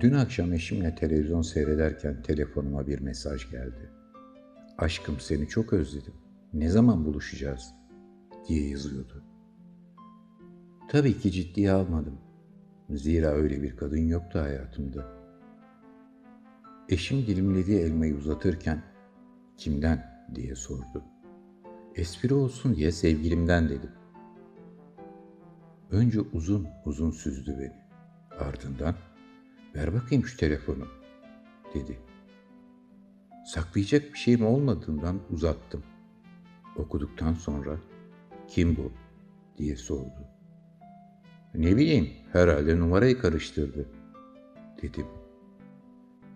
Dün akşam eşimle televizyon seyrederken telefonuma bir mesaj geldi. Aşkım seni çok özledim. Ne zaman buluşacağız? diye yazıyordu. Tabii ki ciddiye almadım. Zira öyle bir kadın yoktu hayatımda. Eşim dilimlediği elmayı uzatırken kimden diye sordu. Espri olsun diye sevgilimden dedim. Önce uzun uzun süzdü beni. Ardından ver bakayım şu telefonu dedi. Saklayacak bir şeyim olmadığından uzattım. Okuduktan sonra kim bu diye sordu. Ne bileyim herhalde numarayı karıştırdı dedim.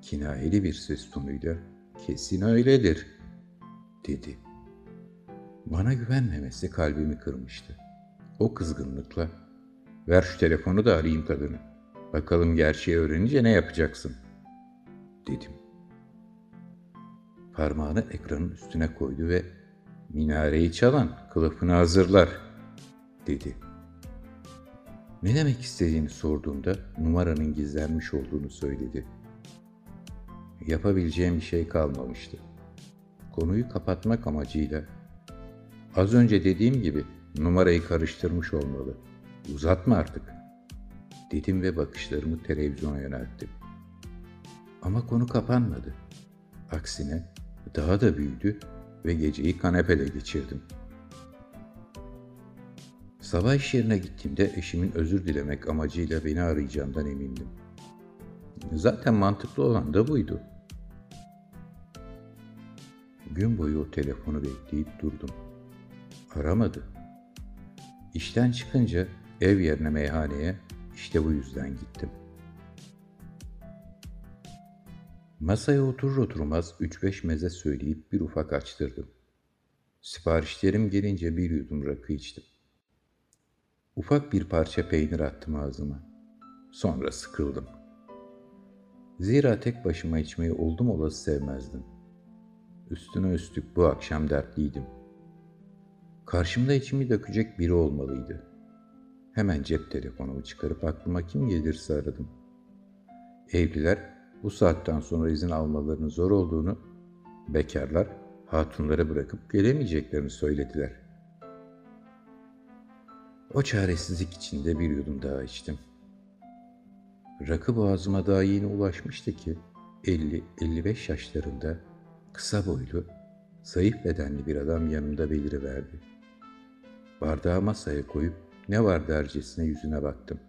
Kinayeli bir ses tonuyla kesin öyledir dedi. Bana güvenmemesi kalbimi kırmıştı. O kızgınlıkla ver şu telefonu da arayayım kadını. Bakalım gerçeği öğrenince ne yapacaksın dedim. Parmağını ekranın üstüne koydu ve minareyi çalan kılıfını hazırlar dedi. Ne demek istediğini sorduğumda numaranın gizlenmiş olduğunu söyledi. Yapabileceğim bir şey kalmamıştı. Konuyu kapatmak amacıyla az önce dediğim gibi numarayı karıştırmış olmalı. Uzatma artık dedim ve bakışlarımı televizyona yönelttim. Ama konu kapanmadı. Aksine daha da büyüdü ve geceyi kanepede geçirdim. Sabah iş yerine gittiğimde eşimin özür dilemek amacıyla beni arayacağından emindim. Zaten mantıklı olan da buydu. Gün boyu o telefonu bekleyip durdum. Aramadı. İşten çıkınca ev yerine meyhaneye işte bu yüzden gittim. Masaya oturur oturmaz 3-5 meze söyleyip bir ufak açtırdım. Siparişlerim gelince bir yudum rakı içtim. Ufak bir parça peynir attım ağzıma. Sonra sıkıldım. Zira tek başıma içmeyi oldum olası sevmezdim. Üstüne üstlük bu akşam dertliydim. Karşımda içimi dökecek biri olmalıydı. Hemen cep telefonumu çıkarıp aklıma kim gelirse aradım. Evliler bu saatten sonra izin almalarının zor olduğunu, bekarlar hatunları bırakıp gelemeyeceklerini söylediler. O çaresizlik içinde bir yudum daha içtim. Rakı boğazıma daha yeni ulaşmıştı ki 50-55 yaşlarında kısa boylu, zayıf bedenli bir adam yanımda beliriverdi. Bardağı masaya koyup ne var dercesine yüzüne baktım.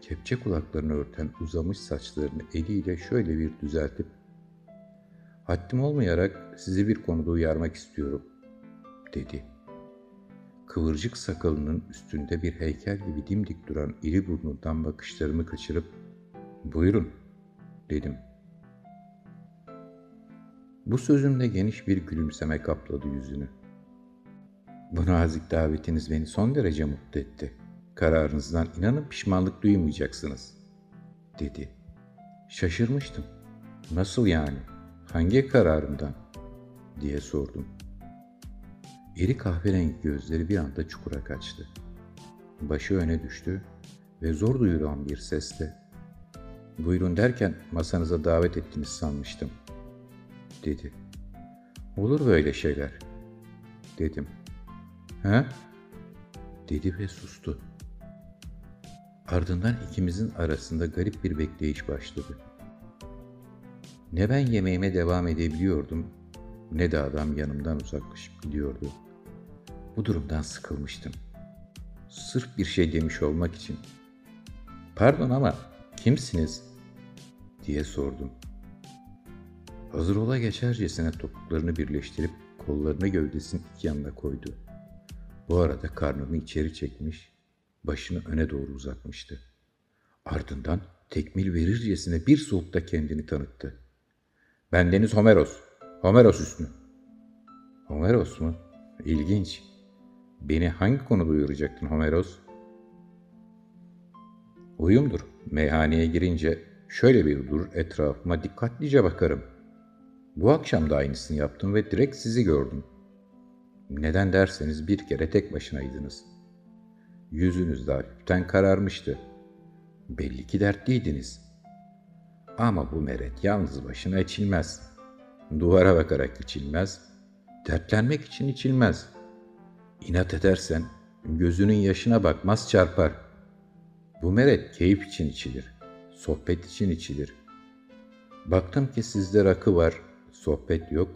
Kepçe kulaklarını örten uzamış saçlarını eliyle şöyle bir düzeltip Haddim olmayarak sizi bir konuda uyarmak istiyorum, dedi. Kıvırcık sakalının üstünde bir heykel gibi dimdik duran iri burnundan bakışlarımı kaçırıp, buyurun, dedim. Bu sözümle geniş bir gülümseme kapladı yüzünü. Bu nazik davetiniz beni son derece mutlu etti. Kararınızdan inanın pişmanlık duymayacaksınız, dedi. Şaşırmıştım. Nasıl yani? Hangi kararımdan? diye sordum. İri kahverengi gözleri bir anda çukura kaçtı. Başı öne düştü ve zor duyulan bir sesle ''Buyurun derken masanıza davet ettiniz sanmıştım.'' dedi. ''Olur böyle şeyler.'' dedim. ''He?'' dedi ve sustu. Ardından ikimizin arasında garip bir bekleyiş başladı. Ne ben yemeğime devam edebiliyordum ne de adam yanımdan uzaklaşıp gidiyordu. Bu durumdan sıkılmıştım. Sırf bir şey demiş olmak için. Pardon ama kimsiniz? diye sordum. Hazır ola geçercesine topuklarını birleştirip kollarını gövdesinin iki yanına koydu. Bu arada karnını içeri çekmiş, başını öne doğru uzatmıştı. Ardından tekmil verircesine bir soğukta kendini tanıttı. Ben Deniz Homeros, Homeros üstü. Homeros mu? İlginç. Beni hangi konuda uyaracaktın Homeros? Uyumdur. Meyhaneye girince şöyle bir dur etrafıma dikkatlice bakarım. Bu akşam da aynısını yaptım ve direkt sizi gördüm. Neden derseniz bir kere tek başınaydınız. Yüzünüz de hafiften kararmıştı. Belli ki dertliydiniz. Ama bu meret yalnız başına içilmez. Duvara bakarak içilmez. Dertlenmek için içilmez. İnat edersen gözünün yaşına bakmaz çarpar. Bu meret keyif için içilir. Sohbet için içilir. Baktım ki sizde rakı var, sohbet yok.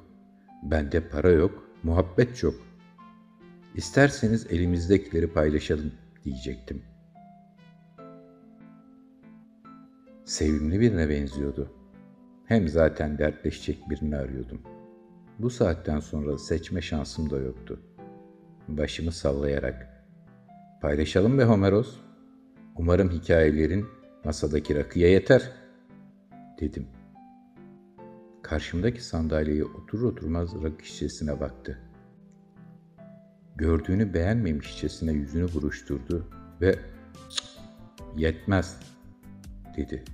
Bende para yok, muhabbet çok. İsterseniz elimizdekileri paylaşalım diyecektim. Sevimli birine benziyordu. Hem zaten dertleşecek birini arıyordum. Bu saatten sonra seçme şansım da yoktu. Başımı sallayarak. Paylaşalım be Homeros. Umarım hikayelerin masadaki rakıya yeter, dedim. Karşımdaki sandalyeye oturur oturmaz rakı şişesine baktı. Gördüğünü beğenmemişçesine yüzünü buruşturdu ve yetmez dedi.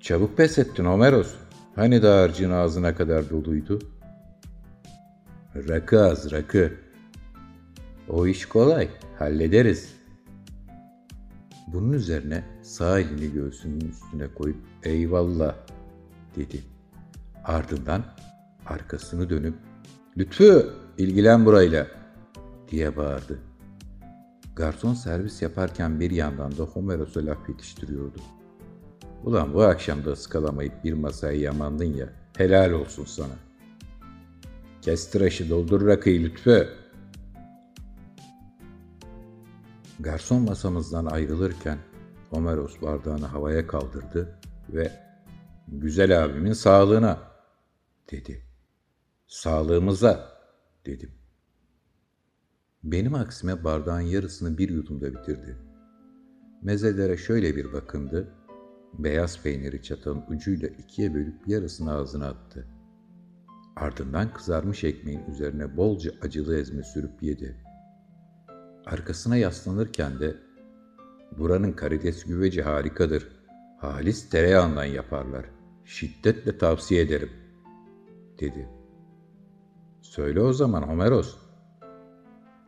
Çabuk pes ettin Homeros. Hani dağarcığın ağzına kadar doluydu? Rakı az rakı. O iş kolay, hallederiz. Bunun üzerine sağ elini göğsünün üstüne koyup eyvallah dedi. Ardından arkasını dönüp Lütfü ilgilen burayla diye bağırdı. Garson servis yaparken bir yandan da Homeros'a laf yetiştiriyordu. Ulan bu akşam da ıskalamayıp bir masayı yamandın ya, helal olsun sana. Kes tıraşı doldur rakıyı lütfü. Garson masamızdan ayrılırken Homeros bardağını havaya kaldırdı ve ''Güzel abimin sağlığına'' dedi. ''Sağlığımıza'' dedim. Benim aksime bardağın yarısını bir yudumda bitirdi. Mezelere şöyle bir bakındı, beyaz peyniri çatalın ucuyla ikiye bölüp yarısını ağzına attı. Ardından kızarmış ekmeğin üzerine bolca acılı ezme sürüp yedi. Arkasına yaslanırken de buranın karides güveci harikadır. Halis tereyağından yaparlar. Şiddetle tavsiye ederim, dedi. Söyle o zaman Homeros.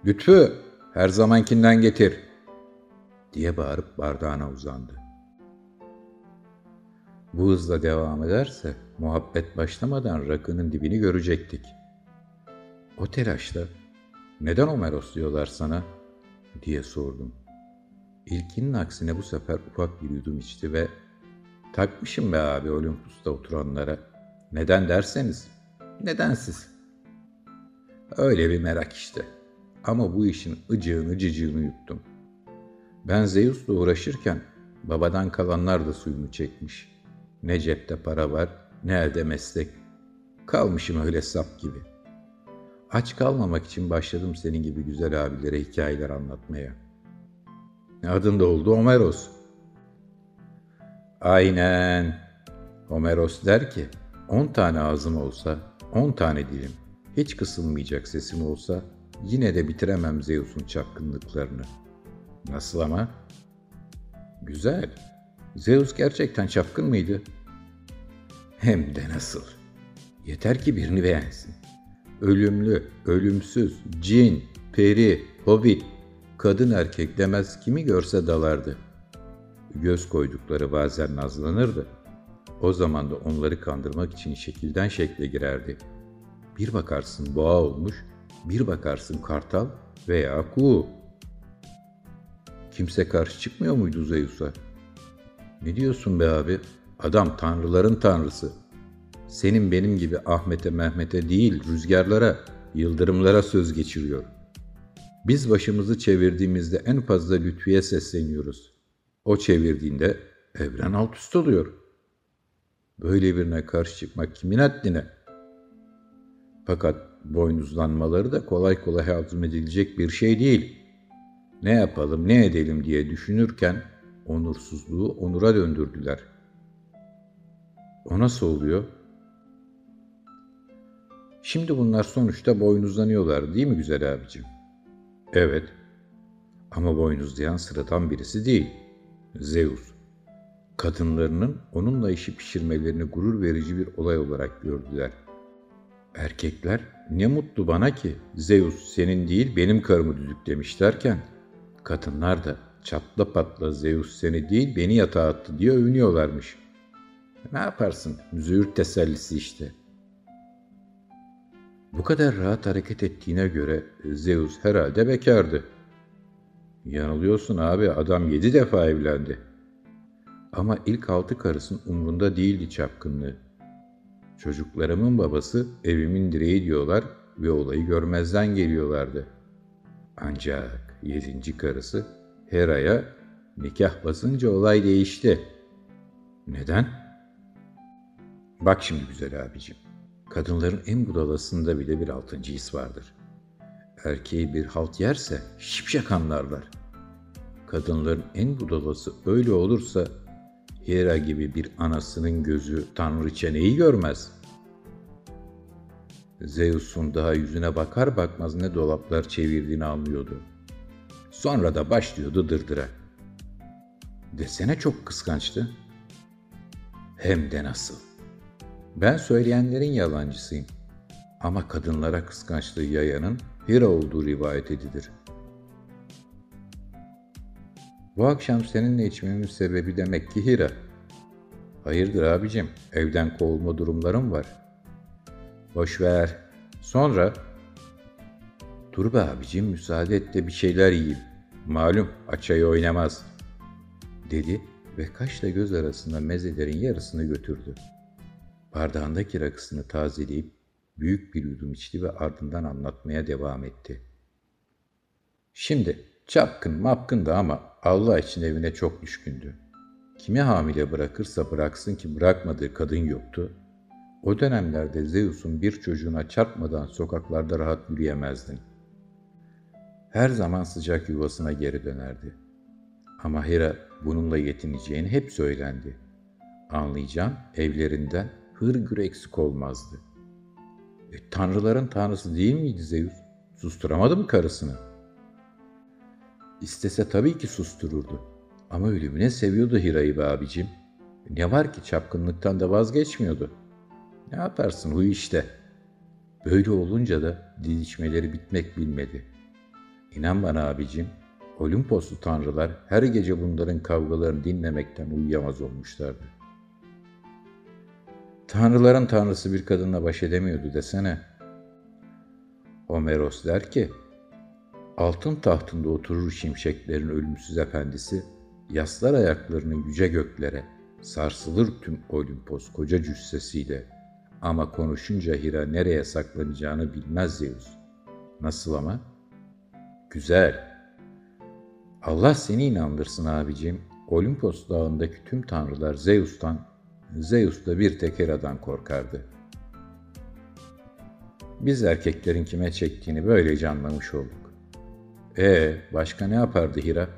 Lütfü, her zamankinden getir, diye bağırıp bardağına uzandı. Bu hızla devam ederse muhabbet başlamadan rakının dibini görecektik. O telaşla neden Homeros diyorlar sana diye sordum. İlkinin aksine bu sefer ufak bir yudum içti ve takmışım be abi Olympus'ta oturanlara. Neden derseniz, nedensiz. Öyle bir merak işte. Ama bu işin ıcığını cıcığını yuttum. Ben Zeus'la uğraşırken babadan kalanlar da suyunu çekmiş.'' Ne cepte para var, ne elde meslek. Kalmışım öyle sap gibi. Aç kalmamak için başladım senin gibi güzel abilere hikayeler anlatmaya. Adın da oldu Homeros. Aynen. Homeros der ki, on tane ağzım olsa, on tane dilim, hiç kısılmayacak sesim olsa, yine de bitiremem Zeus'un çapkınlıklarını. Nasıl ama? Güzel. Zeus gerçekten çapkın mıydı? Hem de nasıl. Yeter ki birini beğensin. Ölümlü, ölümsüz, cin, peri, hobbit, kadın erkek demez kimi görse dalardı. Göz koydukları bazen nazlanırdı. O zaman da onları kandırmak için şekilden şekle girerdi. Bir bakarsın boğa olmuş, bir bakarsın kartal veya kuğu. Kimse karşı çıkmıyor muydu Zeus'a? Ne diyorsun be abi? Adam tanrıların tanrısı. Senin benim gibi Ahmet'e Mehmet'e değil rüzgarlara, yıldırımlara söz geçiriyor. Biz başımızı çevirdiğimizde en fazla Lütfiye sesleniyoruz. O çevirdiğinde evren alt üst oluyor. Böyle birine karşı çıkmak kimin haddine? Fakat boynuzlanmaları da kolay kolay hazmedilecek bir şey değil. Ne yapalım, ne edelim diye düşünürken onursuzluğu onura döndürdüler. O nasıl oluyor? Şimdi bunlar sonuçta boynuzlanıyorlar değil mi güzel abicim? Evet. Ama boynuzlayan sıradan birisi değil. Zeus. Kadınlarının onunla işi pişirmelerini gurur verici bir olay olarak gördüler. Erkekler ne mutlu bana ki Zeus senin değil benim karımı düdük demişlerken kadınlar da çatla patla Zeus seni değil beni yatağa attı diye övünüyorlarmış. Ne yaparsın? Züğürt tesellisi işte. Bu kadar rahat hareket ettiğine göre Zeus herhalde bekardı. Yanılıyorsun abi adam yedi defa evlendi. Ama ilk altı karısın umrunda değildi çapkınlığı. Çocuklarımın babası evimin direği diyorlar ve olayı görmezden geliyorlardı. Ancak yedinci karısı Hera'ya nikah basınca olay değişti. Neden? Bak şimdi güzel abicim. Kadınların en budalasında bile bir altıncı his vardır. Erkeği bir halt yerse şipşak anlarlar. Kadınların en budalası öyle olursa Hera gibi bir anasının gözü tanrıça neyi görmez? Zeus'un daha yüzüne bakar bakmaz ne dolaplar çevirdiğini anlıyordu. Sonra da başlıyordu dırdıra. Desene çok kıskançtı. Hem de nasıl. Ben söyleyenlerin yalancısıyım. Ama kadınlara kıskançlığı yayanın Hira olduğu rivayet edilir. Bu akşam seninle içmemin sebebi demek ki Hira. Hayırdır abicim, evden kovulma durumlarım var. Boş ver. Sonra? Dur be abicim, müsaade et de bir şeyler yiyeyim. Malum açayı oynamaz. Dedi ve kaşla göz arasında mezelerin yarısını götürdü. Bardağındaki rakısını tazeleyip büyük bir yudum içti ve ardından anlatmaya devam etti. Şimdi çapkın mapkın da ama Allah için evine çok düşkündü. Kimi hamile bırakırsa bıraksın ki bırakmadığı kadın yoktu. O dönemlerde Zeus'un bir çocuğuna çarpmadan sokaklarda rahat yürüyemezdin. Her zaman sıcak yuvasına geri dönerdi. Ama Hera bununla yetineceğini hep söylendi. Anlayacağım evlerinden hırgür eksik olmazdı. E, tanrıların tanrısı değil miydi Zeus? Susturamadı mı karısını? İstese tabii ki sustururdu. Ama ölümüne seviyordu Hira'yı be abicim. Ne var ki çapkınlıktan da vazgeçmiyordu. Ne yaparsın huy işte. Böyle olunca da didişmeleri bitmek bilmedi. İnan bana abicim, Olimposlu tanrılar her gece bunların kavgalarını dinlemekten uyuyamaz olmuşlardı. Tanrıların tanrısı bir kadınla baş edemiyordu desene. Homeros der ki, altın tahtında oturur şimşeklerin ölümsüz efendisi, yaslar ayaklarını yüce göklere, sarsılır tüm Olimpos koca cüssesiyle. Ama konuşunca Hira nereye saklanacağını bilmez Zeus. Nasıl ama? Güzel. Allah seni inandırsın abicim. Olimpos dağındaki tüm tanrılar Zeus'tan Zeus da bir tek Hera'dan korkardı. Biz erkeklerin kime çektiğini böylece anlamış olduk. E başka ne yapardı Hira?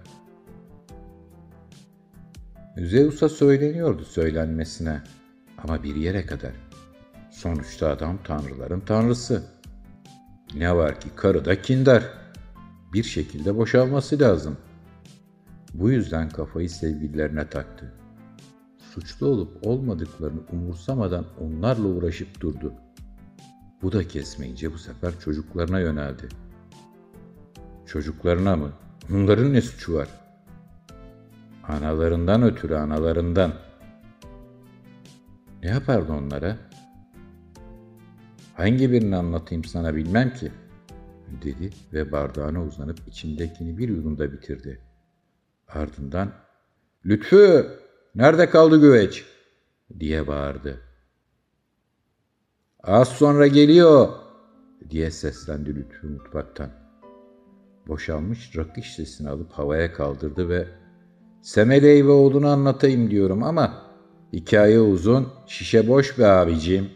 Zeus'a söyleniyordu söylenmesine ama bir yere kadar. Sonuçta adam tanrıların tanrısı. Ne var ki karı da kindar. Bir şekilde boşalması lazım. Bu yüzden kafayı sevgililerine taktı suçlu olup olmadıklarını umursamadan onlarla uğraşıp durdu. Bu da kesmeyince bu sefer çocuklarına yöneldi. Çocuklarına mı? Bunların ne suçu var? Analarından ötürü analarından. Ne yapardı onlara? Hangi birini anlatayım sana bilmem ki, dedi ve bardağına uzanıp içindekini bir yudumda bitirdi. Ardından, Lütfü Nerede kaldı güveç? diye bağırdı. Az sonra geliyor diye seslendi Lütfü mutfaktan. Boşalmış rakı şişesini alıp havaya kaldırdı ve Semeleyi ve oğlunu anlatayım diyorum ama hikaye uzun, şişe boş be abicim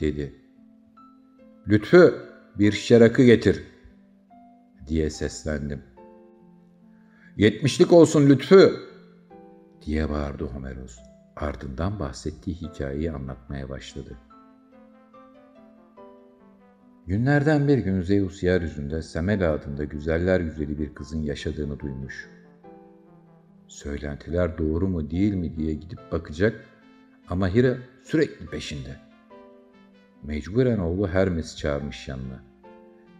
dedi. Lütfü bir şişe rakı getir diye seslendim. Yetmişlik olsun Lütfü diye bağırdı Homeros. Ardından bahsettiği hikayeyi anlatmaya başladı. Günlerden bir gün Zeus yeryüzünde Semela adında güzeller güzeli bir kızın yaşadığını duymuş. Söylentiler doğru mu değil mi diye gidip bakacak ama Hira sürekli peşinde. Mecburen oğlu Hermes çağırmış yanına.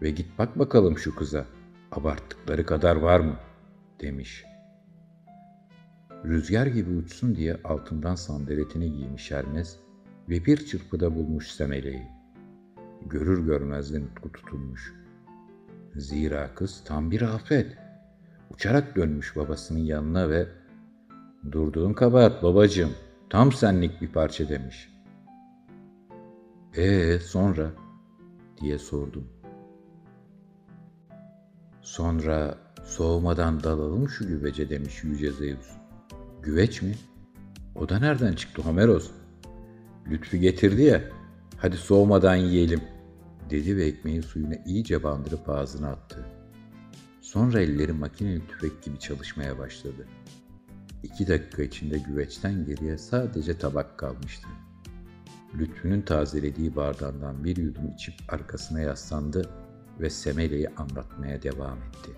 Ve git bak bakalım şu kıza, abarttıkları kadar var mı? demiş.'' Rüzgar gibi uçsun diye altından sandaletini giymiş Hermes ve bir çırpıda bulmuş Semele'yi. Görür görmez de nutku tutulmuş. Zira kız tam bir afet. Uçarak dönmüş babasının yanına ve ''Durduğun kabahat babacığım, tam senlik bir parça.'' demiş. ''Ee sonra?'' diye sordum. Sonra soğumadan dalalım şu güvece demiş Yüce Zeus. Güveç mi? O da nereden çıktı Homeros? Lütfü getirdi ya, hadi soğumadan yiyelim, dedi ve ekmeğin suyuna iyice bandırıp ağzına attı. Sonra elleri makineli tüfek gibi çalışmaya başladı. İki dakika içinde güveçten geriye sadece tabak kalmıştı. Lütfü'nün tazelediği bardağından bir yudum içip arkasına yaslandı ve Semele'yi anlatmaya devam etti.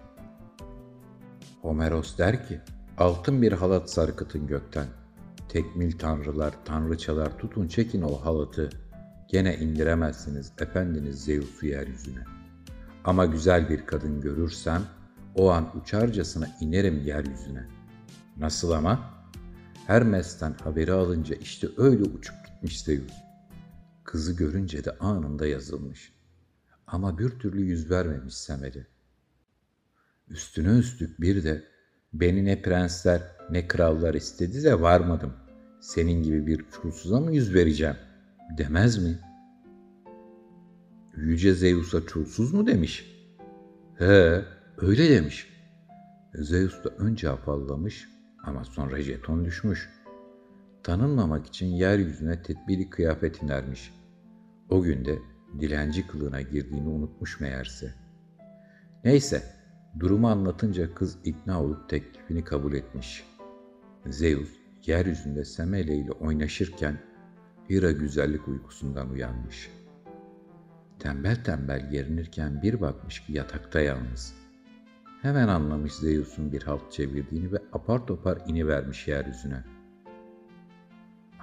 Homeros der ki, altın bir halat sarkıtın gökten. Tekmil tanrılar, tanrıçalar tutun çekin o halatı. Gene indiremezsiniz efendiniz Zeus'u yeryüzüne. Ama güzel bir kadın görürsem, o an uçarcasına inerim yeryüzüne. Nasıl ama? Hermes'ten haberi alınca işte öyle uçup gitmiş Zeus. Kızı görünce de anında yazılmış. Ama bir türlü yüz vermemiş Semeli. Üstüne üstlük bir de beni ne prensler ne krallar istedi de varmadım. Senin gibi bir çulsuza mı yüz vereceğim demez mi? Yüce Zeus'a çulsuz mu demiş? He, öyle demiş. Zeus da önce afallamış ama sonra jeton düşmüş. Tanınmamak için yeryüzüne tedbiri kıyafet inermiş. O günde dilenci kılığına girdiğini unutmuş meğerse. Neyse, durumu anlatınca kız ikna olup teklifini kabul etmiş. Zeus, yeryüzünde Semele ile oynaşırken Hira güzellik uykusundan uyanmış. Tembel tembel gerinirken bir bakmış ki yatakta yalnız. Hemen anlamış Zeus'un bir halt çevirdiğini ve apar topar inivermiş yeryüzüne.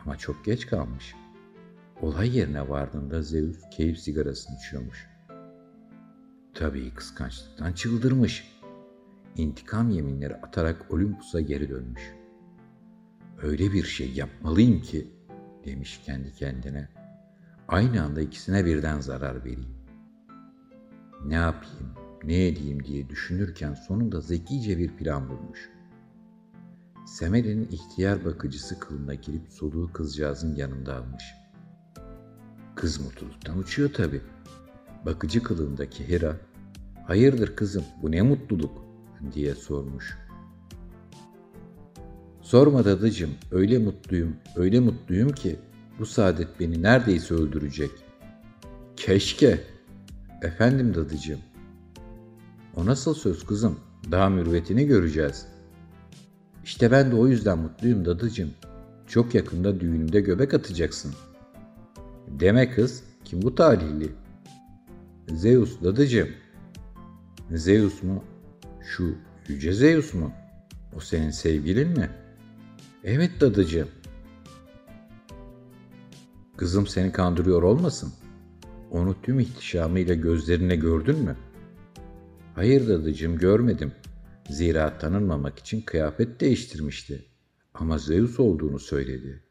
Ama çok geç kalmış. Olay yerine vardığında Zeus keyif sigarasını içiyormuş. Tabii kıskançlıktan çıldırmış. İntikam yeminleri atarak Olympus'a geri dönmüş. Öyle bir şey yapmalıyım ki demiş kendi kendine. Aynı anda ikisine birden zarar vereyim. Ne yapayım, ne edeyim diye düşünürken sonunda zekice bir plan bulmuş. Semele'nin ihtiyar bakıcısı kılına girip soluğu kızcağızın yanında almış. Kız mutluluktan uçuyor tabi. Bakıcı kılığındaki Hera, hayırdır kızım bu ne mutluluk diye sormuş. Sorma dadıcım, öyle mutluyum, öyle mutluyum ki bu saadet beni neredeyse öldürecek. Keşke. Efendim dadıcım. O nasıl söz kızım? Daha mürvetini göreceğiz. İşte ben de o yüzden mutluyum dadıcım. Çok yakında düğünümde göbek atacaksın. Deme kız, kim bu talihli? Zeus dadıcım. Zeus mu? Şu yüce Zeus mu? O senin sevgilin mi? Evet dadıcığım. Kızım seni kandırıyor olmasın? Onu tüm ihtişamıyla gözlerine gördün mü? Hayır dadıcığım görmedim. Zira tanınmamak için kıyafet değiştirmişti. Ama Zeus olduğunu söyledi.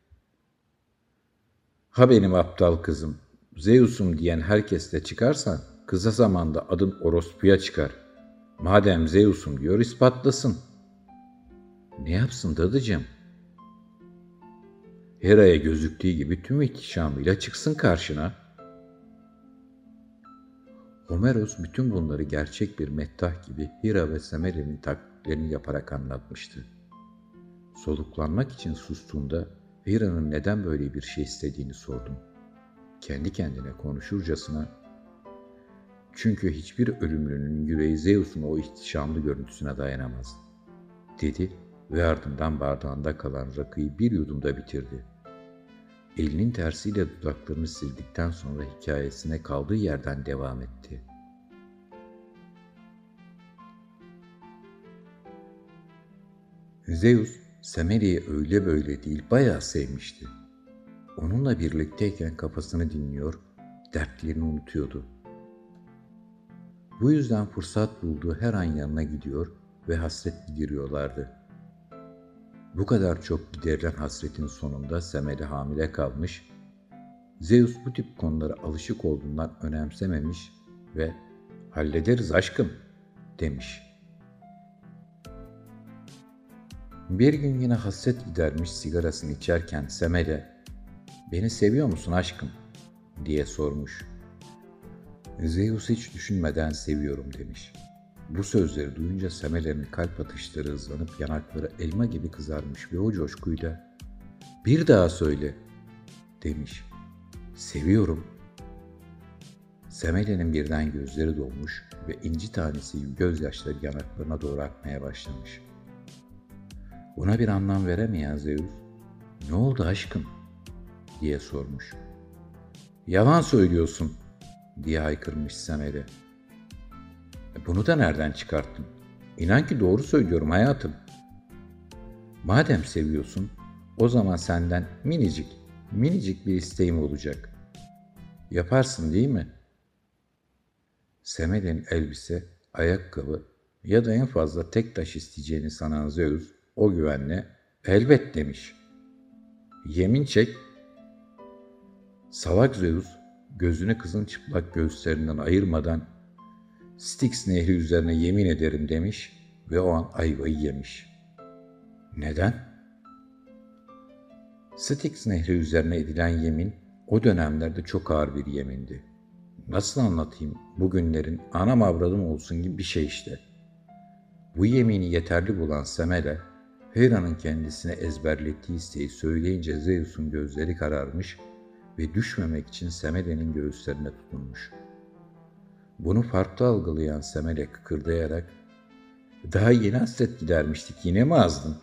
Ha benim aptal kızım, Zeus'um diyen herkesle çıkarsan kısa zamanda adın orospuya çıkar. Madem Zeus'um diyor ispatlasın. Ne yapsın dadıcığım? Hera'ya gözüktüğü gibi tüm ihtişamıyla çıksın karşına. Homeros bütün bunları gerçek bir mettah gibi Hira ve Semele'nin taklitlerini yaparak anlatmıştı. Soluklanmak için sustuğunda Hira'nın neden böyle bir şey istediğini sordum. Kendi kendine konuşurcasına çünkü hiçbir ölümlünün yüreği Zeus'un o ihtişamlı görüntüsüne dayanamaz, dedi ve ardından bardağında kalan rakıyı bir yudumda bitirdi. Elinin tersiyle dudaklarını sildikten sonra hikayesine kaldığı yerden devam etti. Zeus, Semele'yi öyle böyle değil bayağı sevmişti. Onunla birlikteyken kafasını dinliyor, dertlerini unutuyordu. Bu yüzden fırsat bulduğu her an yanına gidiyor ve hasret gideriyorlardı. Bu kadar çok giderilen hasretin sonunda Semele hamile kalmış, Zeus bu tip konulara alışık olduğundan önemsememiş ve hallederiz aşkım demiş. Bir gün yine hasret gidermiş sigarasını içerken Semele, beni seviyor musun aşkım diye sormuş. Zeus hiç düşünmeden seviyorum demiş. Bu sözleri duyunca Semele'nin kalp atışları hızlanıp yanakları elma gibi kızarmış ve o coşkuyla bir daha söyle demiş. Seviyorum. Semele'nin birden gözleri dolmuş ve inci tanesi gibi gözyaşları yanaklarına doğru akmaya başlamış. Buna bir anlam veremeyen Zeus, ne oldu aşkım diye sormuş. Yalan söylüyorsun diye haykırmış Semele. E, bunu da nereden çıkarttın? İnan ki doğru söylüyorum hayatım. Madem seviyorsun, o zaman senden minicik, minicik bir isteğim olacak. Yaparsın değil mi? Semele'nin elbise, ayakkabı ya da en fazla tek taş isteyeceğini sanan Zeus o güvenle elbet demiş. Yemin çek. Salak Zeus gözünü kızın çıplak göğüslerinden ayırmadan Styx nehri üzerine yemin ederim demiş ve o an ayvayı yemiş. Neden? Styx nehri üzerine edilen yemin o dönemlerde çok ağır bir yemindi. Nasıl anlatayım? Bugünlerin anam avradım olsun gibi bir şey işte. Bu yemini yeterli bulan Semele, Hera'nın kendisine ezberlettiği isteği söyleyince Zeus'un gözleri kararmış ve düşmemek için Semele'nin göğüslerine tutunmuş. Bunu farklı algılayan Semele kıkırdayarak ''Daha yeni hasret gidermiştik yine mi azdın?''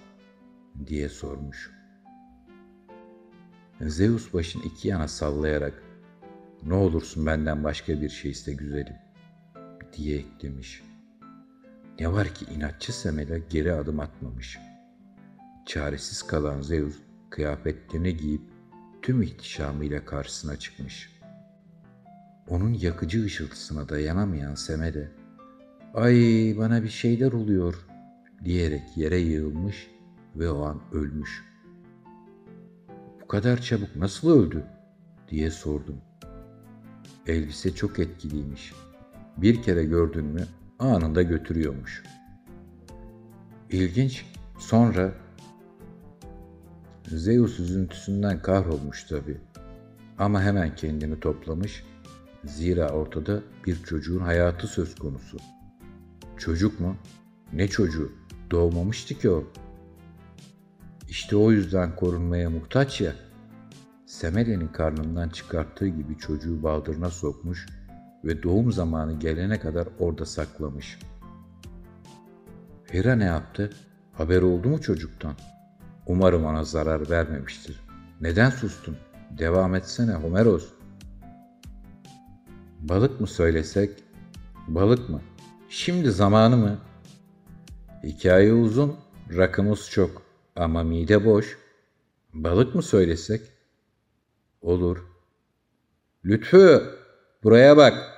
diye sormuş. Zeus başını iki yana sallayarak ''Ne olursun benden başka bir şey iste güzelim'' diye eklemiş. Ne var ki inatçı Semele geri adım atmamış. Çaresiz kalan Zeus kıyafetlerini giyip tüm ihtişamıyla karşısına çıkmış. Onun yakıcı ışıltısına dayanamayan Semele, ''Ay bana bir şeyler oluyor.'' diyerek yere yığılmış ve o an ölmüş. ''Bu kadar çabuk nasıl öldü?'' diye sordum. Elbise çok etkiliymiş. Bir kere gördün mü anında götürüyormuş. İlginç. Sonra Zeus üzüntüsünden kahrolmuş tabii. Ama hemen kendini toplamış. Zira ortada bir çocuğun hayatı söz konusu. Çocuk mu? Ne çocuğu? Doğmamıştı ki o. İşte o yüzden korunmaya muhtaç ya. Semele'nin karnından çıkarttığı gibi çocuğu baldırına sokmuş ve doğum zamanı gelene kadar orada saklamış. Hera ne yaptı? Haber oldu mu çocuktan? Umarım ona zarar vermemiştir. Neden sustun? Devam etsene Homeros. Balık mı söylesek? Balık mı? Şimdi zamanı mı? Hikaye uzun, rakımız çok ama mide boş. Balık mı söylesek? Olur. Lütfü, buraya bak.